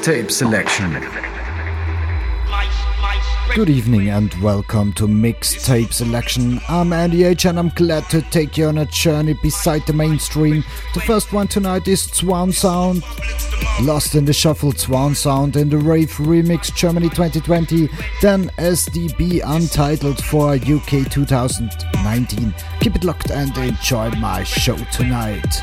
Mixtape Selection. Good evening and welcome to Mixtape Selection. I'm Andy H and I'm glad to take you on a journey beside the mainstream. The first one tonight is Swan Sound. Lost in the Shuffle Swan Sound in the Rave Remix Germany 2020. Then SDB Untitled for UK 2019. Keep it locked and enjoy my show tonight.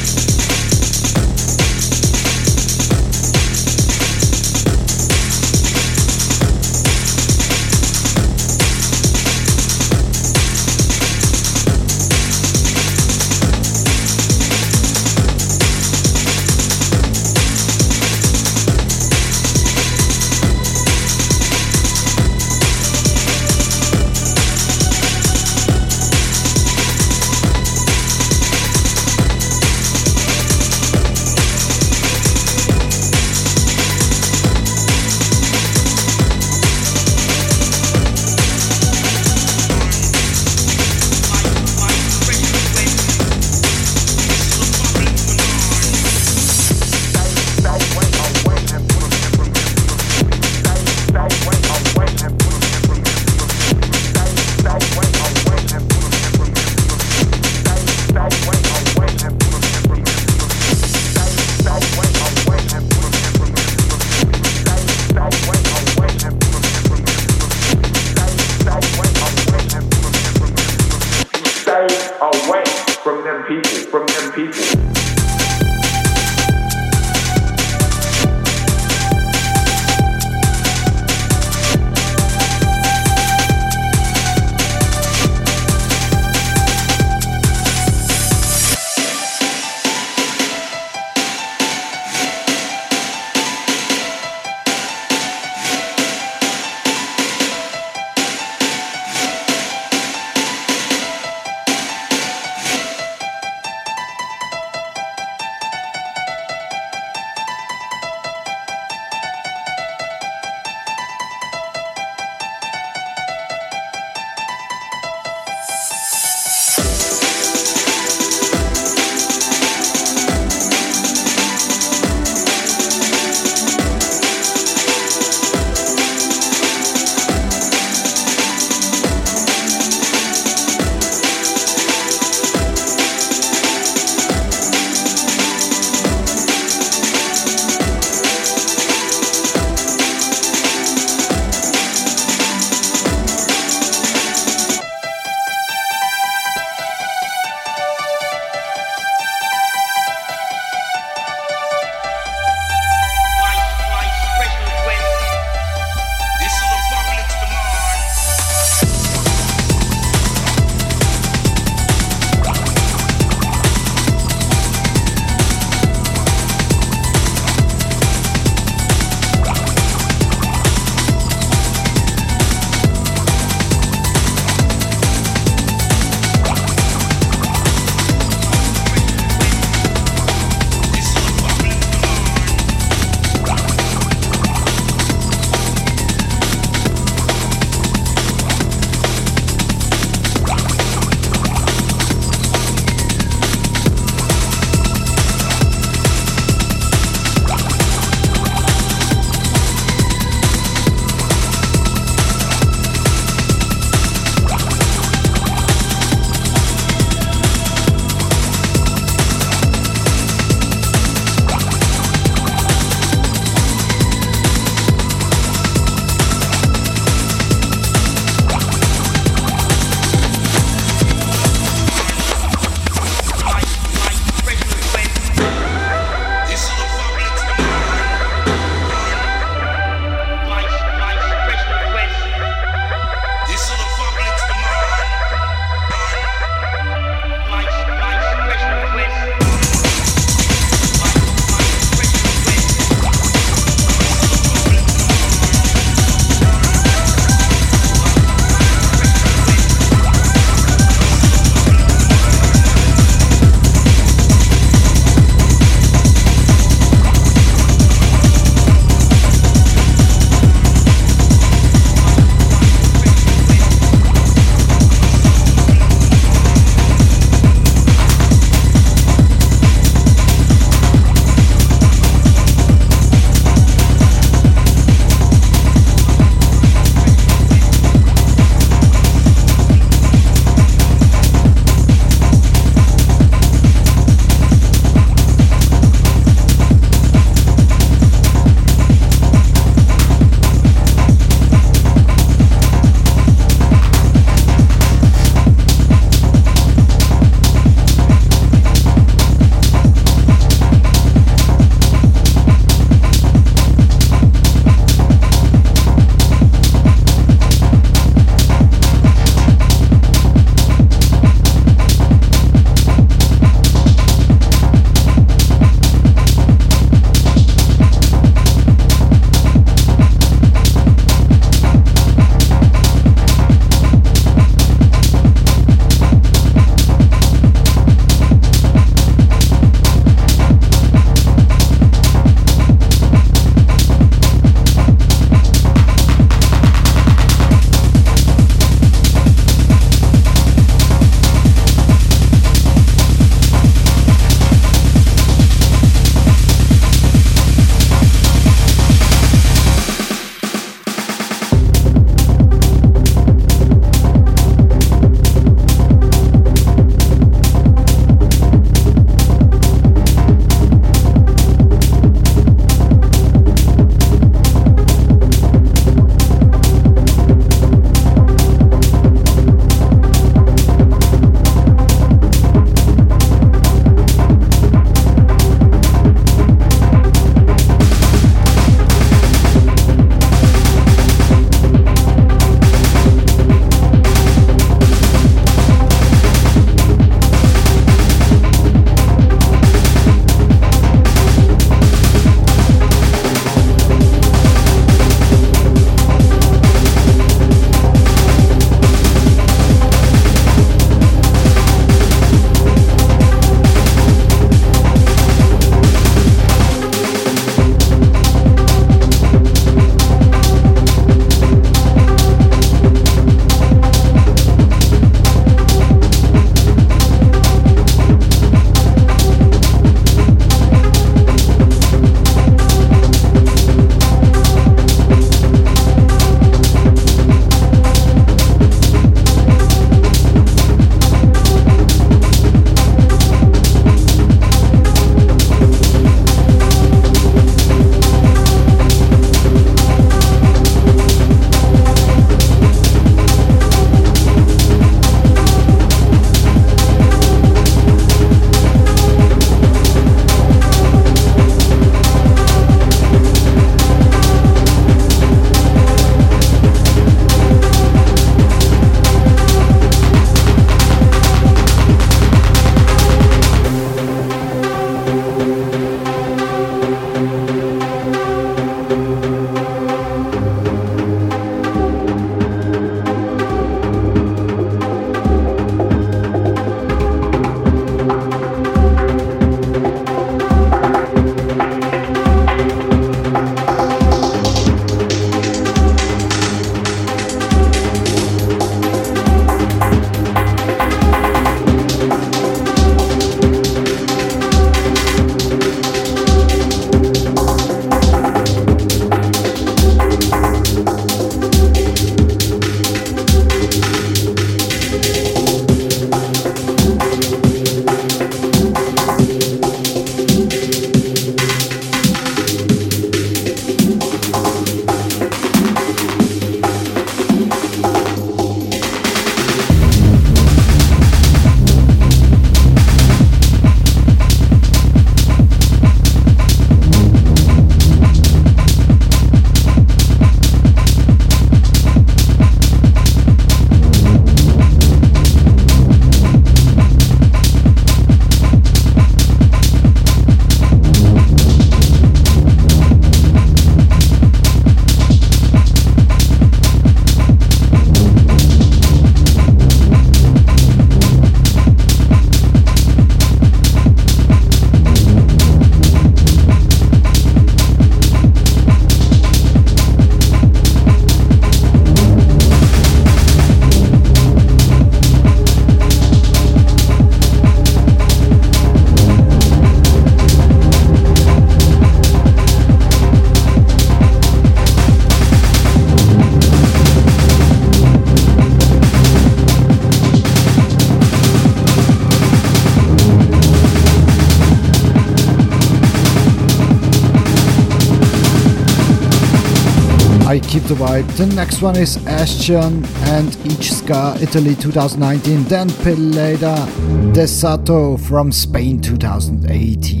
The next one is Ashton and Each Scar Italy 2019. Then Peleda Desato from Spain 2018.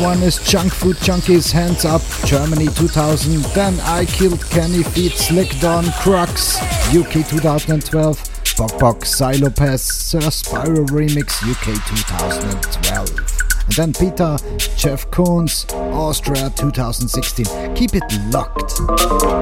One is Junk Food Junkies Hands Up, Germany 2000. Then I Killed Kenny Feet Slick Don Crux, UK 2012. Bok Bok, Cy Lopez, Sir Spiral Remix, UK 2012. And then Peter, Jeff Koons, Austria 2016. Keep it locked.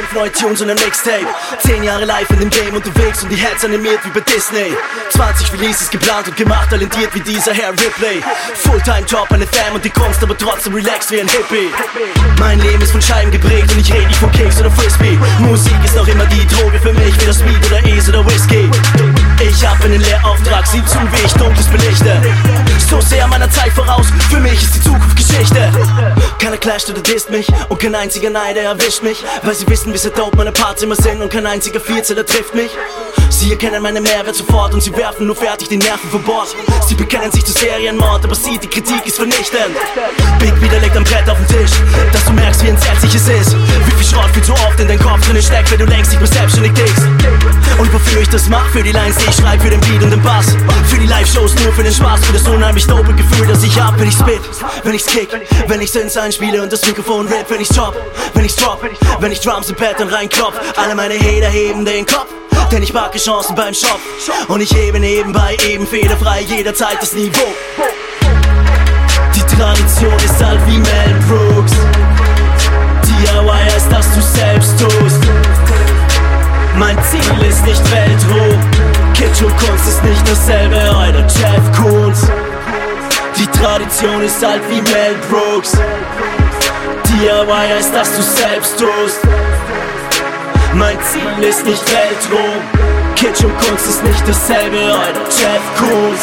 Fünf neue Tunes und ein Mixtape. Zehn Jahre live in dem Game unterwegs und die Heads animiert wie bei Disney. 20 Releases geplant und gemacht, talentiert wie dieser Herr Ripley. Fulltime-Job, eine Fam und die Kunst, aber trotzdem relaxed wie ein Hippie. Mein Leben ist von Scheiben geprägt und ich rede nicht von Keks oder Frisbee. Musik ist noch immer die Droge für mich, wie das Speed oder Ace oder Whisky. Ich hab einen Lehrauftrag, sieh zu, wie ich Dunkles belichte. So sehr meiner Zeit voraus, für mich ist die Zukunft Geschichte. Keiner clasht oder disst mich und kein einziger Neider erwischt mich, weil sie wissen, wie sehr dope meine Parts immer sind und kein einziger Vierzeller trifft mich. Sie erkennen meine Mehrwert sofort und sie werfen nur fertig die Nerven vor Bord. Sie bekennen sich zu Serienmord, aber sie, die Kritik ist vernichtend. Big wieder legt am Brett auf den Tisch, dass du merkst, wie entsetzlich es ist. Wie viel Schrott viel zu oft in dein Kopf drin steckt, wenn du längst nicht mehr selbstständig tickst. Und wofür ich das mach, für die Lines, die ich schreib, für den Beat und den Bass. Für die Live-Shows, nur für den Spaß, für das unheimlich dope Gefühl, das ich hab, wenn ich spit, wenn ich's kick, wenn ich Sins einspiele und das Mikrofon rap, wenn ich's drop, wenn ich's drop, wenn ich Drums im Pattern reinklopf. Alle meine Hater heben den Kopf. Denn ich packe Chancen beim Shop? Und ich hebe nebenbei eben fehlerfrei jederzeit das Niveau. Die Tradition ist alt wie Mel Brooks. DIY heißt, dass du selbst tust. Mein Ziel ist nicht Weltruhm. Kitsch und Kunst ist nicht dasselbe, oder Jeff Koons Die Tradition ist alt wie Mel Brooks. DIY heißt, dass du selbst tust mein Ziel ist nicht Weltruhm Kitsch und Kunst ist nicht dasselbe, oder Jeff Koons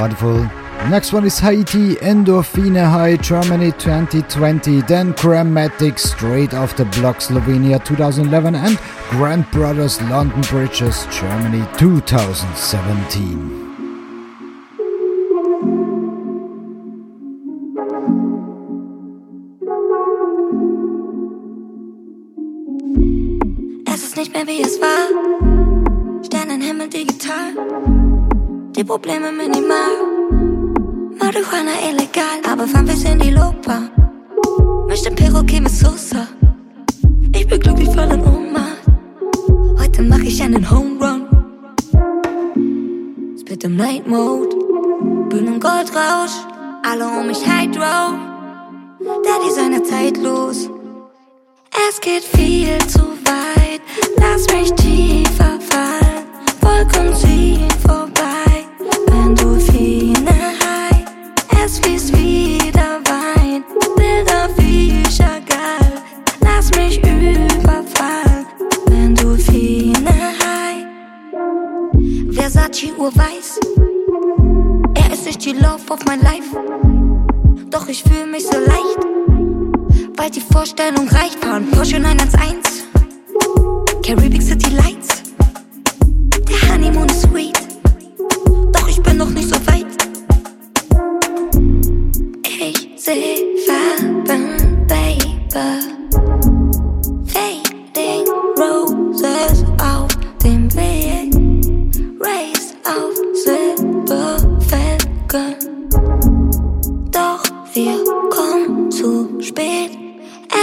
Wonderful. Next one is Haiyti, Endorphine High, Germany 2020, then Chromatic, straight off the block, Slovenia 2011, and Grandbrothers, London Bridges, Germany 2017. Es ist nicht mehr wie es war. Sternenhimmel digital. Die Probleme minimal. Marihuana illegal, aber fahren wir in die Lopa. Mischte Perroquet mit Sosa. Ich bin glücklich voll in Ohnmacht. Heute mach ich einen Home Run. Spit im Night Mode. Bühnen Goldrausch. Alle um mich Hydro. Der Designer zeitlos. Es geht viel zu weit. Lass mich tiefer fallen. Wolken ziehen vorbei. Es fließt wieder Wein, Bilder wie Chagall. Lass mich überfallen, wenn du Fine High. Versace urweiß, er ist nicht die Love of my life. Doch ich fühle mich so leicht, weil die Vorstellung reicht. Fahren Porsche 911, Caribbean City Lights. Der Honeymoon ist sweet, doch ich bin noch nicht so weit.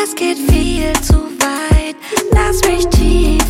Es geht viel zu weit. Lass mich tiefer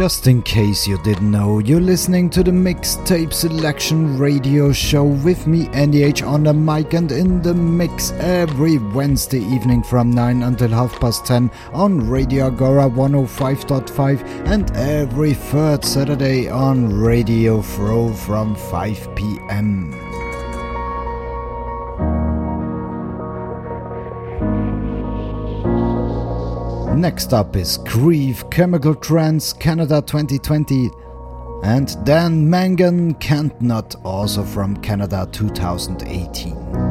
Just in case you didn't know, you're listening to the Mixtape Selection Radio Show with me, Andy H, on the mic and in the mix every Wednesday evening from 9 until half past 10 on Radio Agora 105.5 and every third Saturday on Radio Fro from 5 pm. Next up is Grieve Chemical Trends Canada 2020 and Dan Mangan Can't Not also from Canada 2018.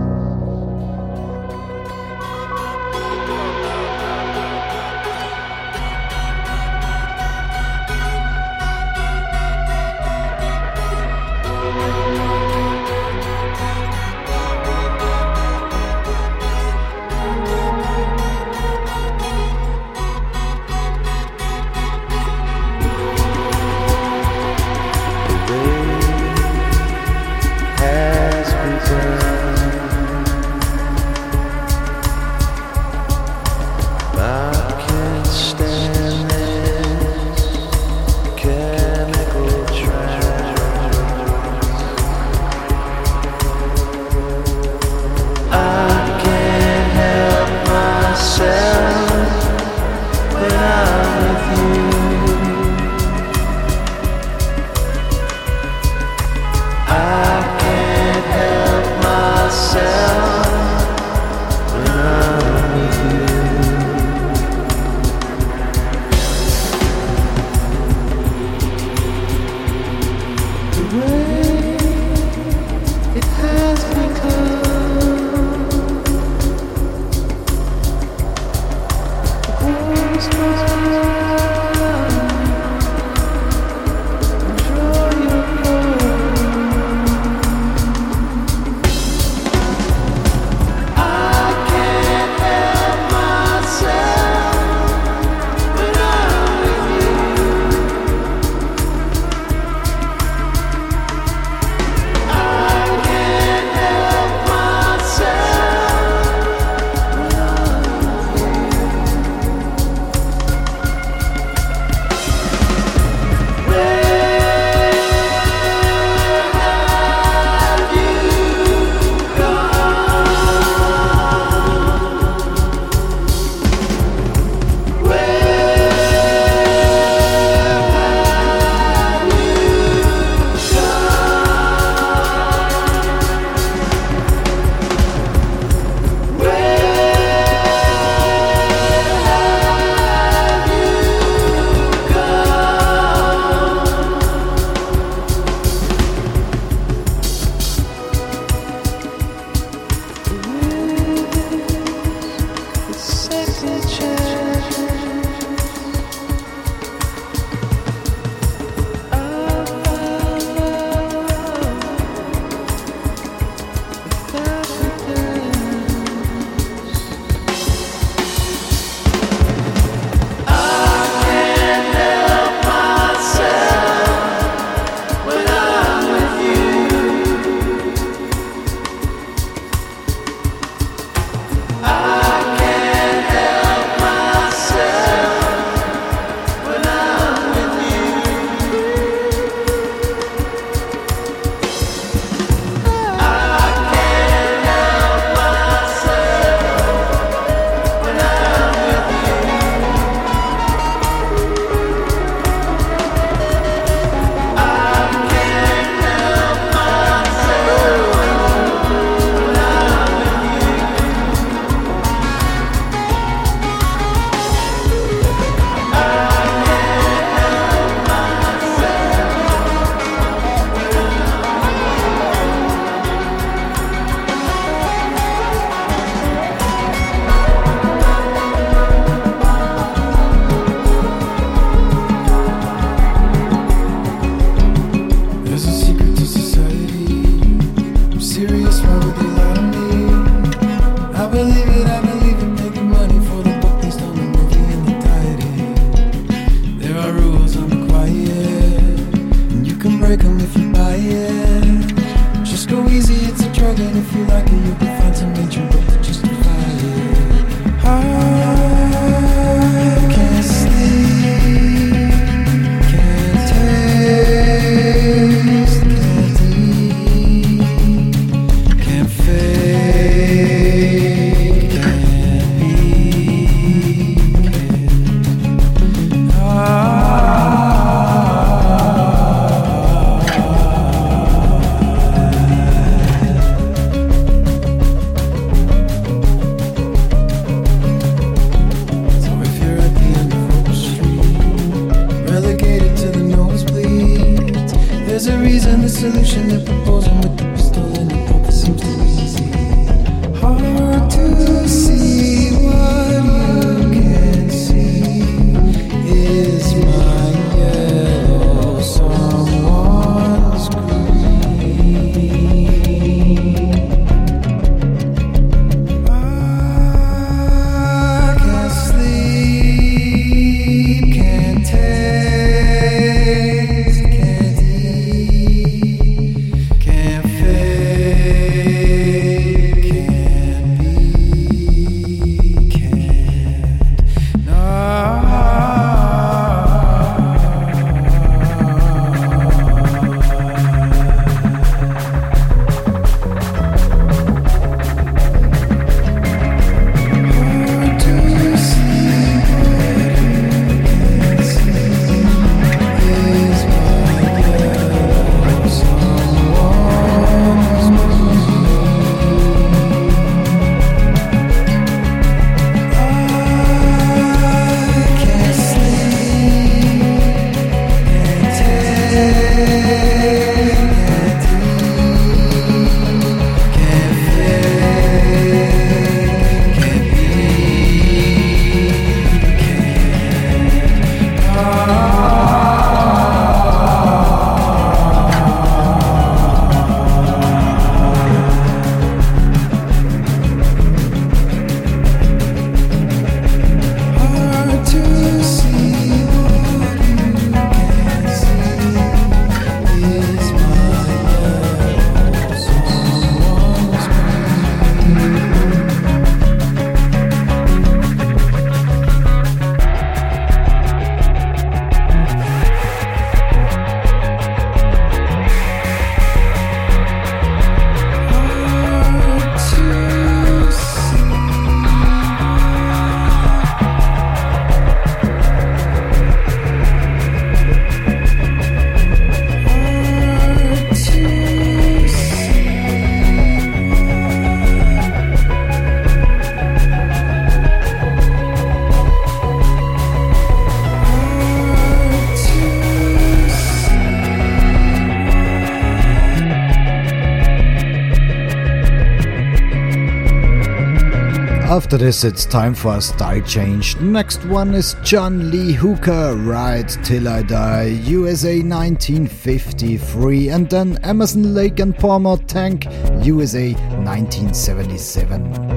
After this, it's time for a style change. Next one is John Lee Hooker, Ride Till I Die, USA 1953, and then Emerson Lake and Palmer Tank, USA 1977.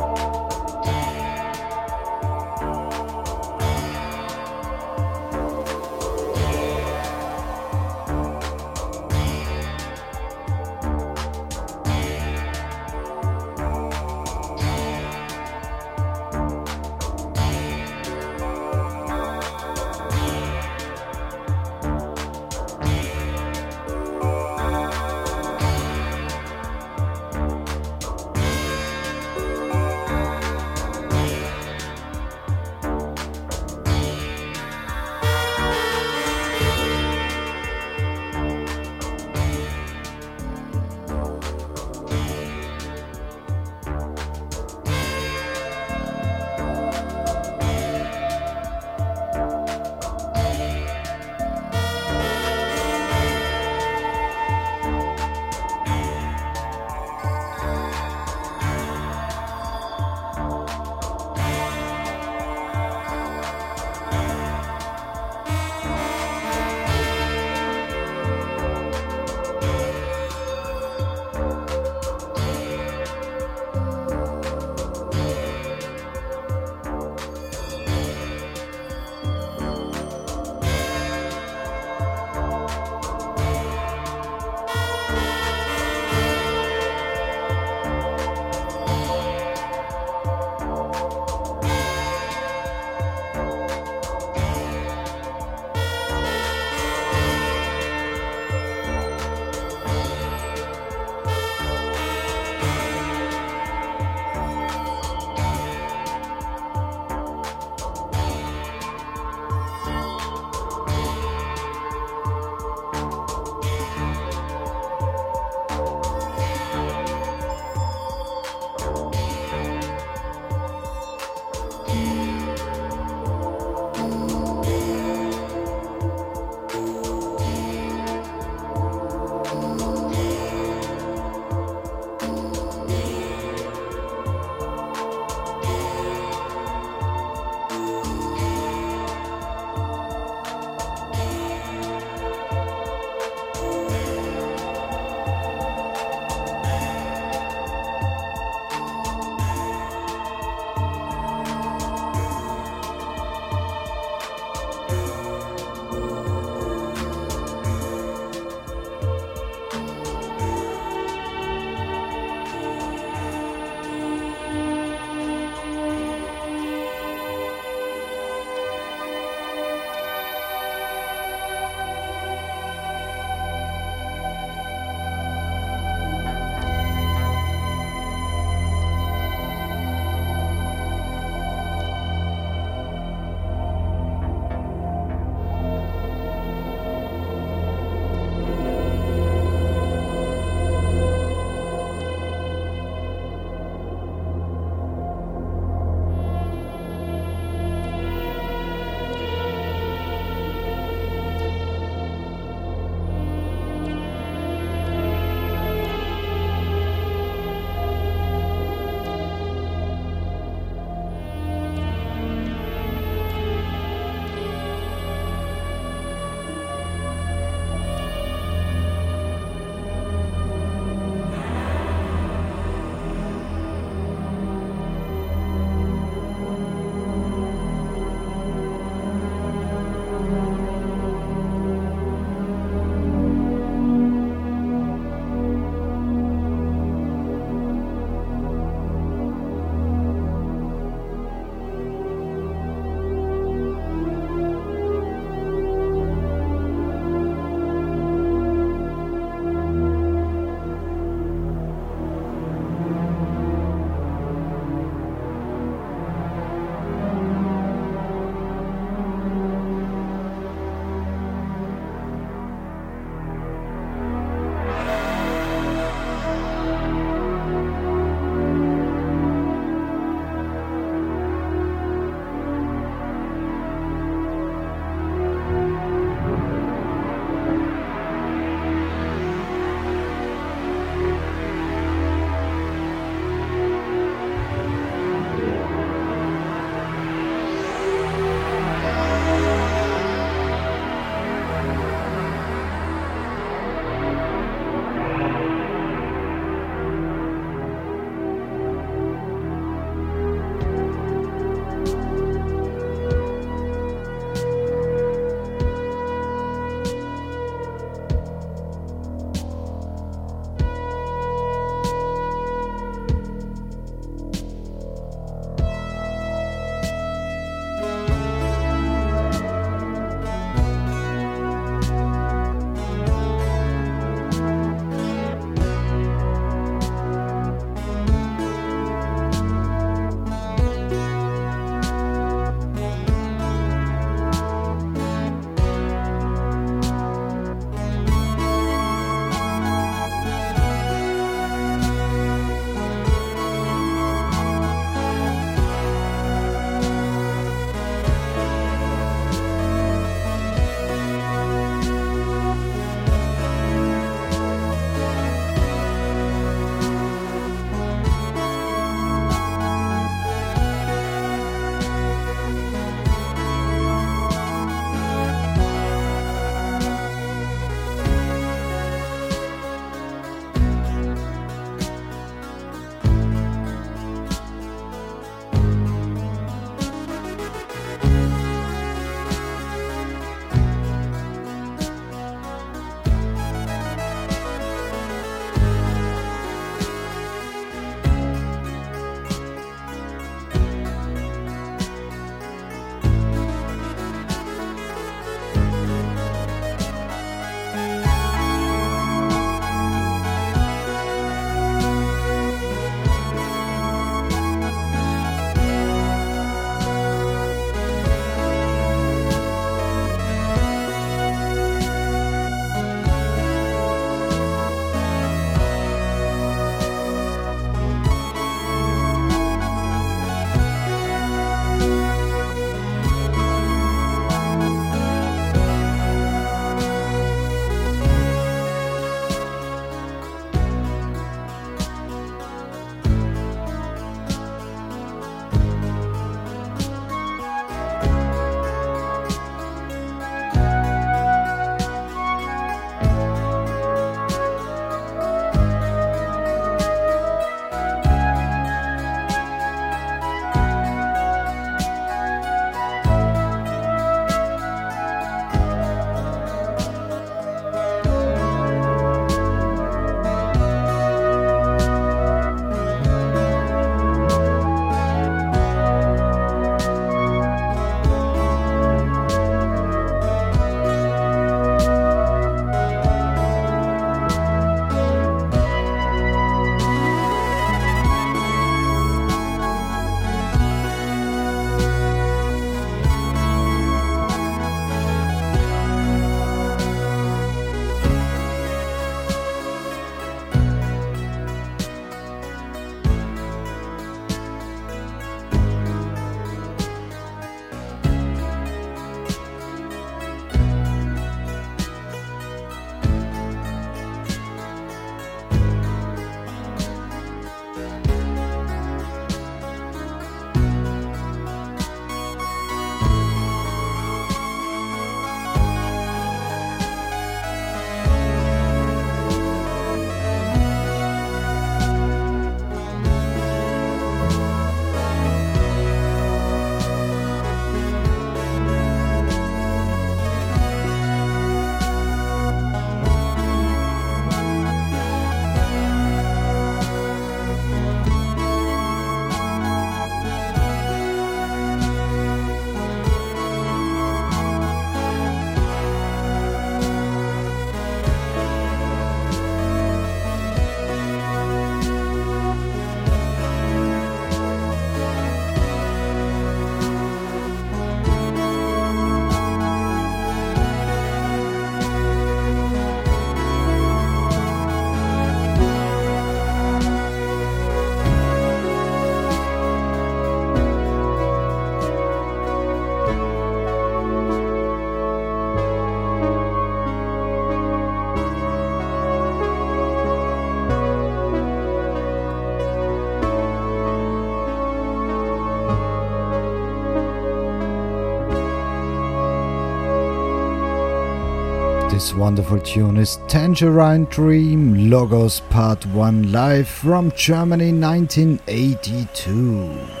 This wonderful tune is Tangerine Dream Logos Part 1 live from Germany 1982.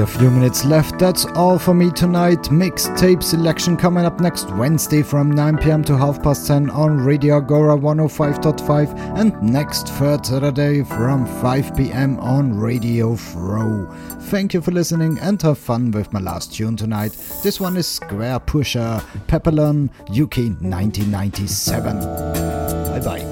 A few minutes left. That's all for me tonight. Mixtape selection coming up next Wednesday from 9 pm to half past 10 on Radio Agora 105.5 and next Saturday from 5 pm on Radio Fro. Thank you for listening and have fun with my last tune tonight. This one is Squarepusher, Papillon, UK 1997. Bye bye.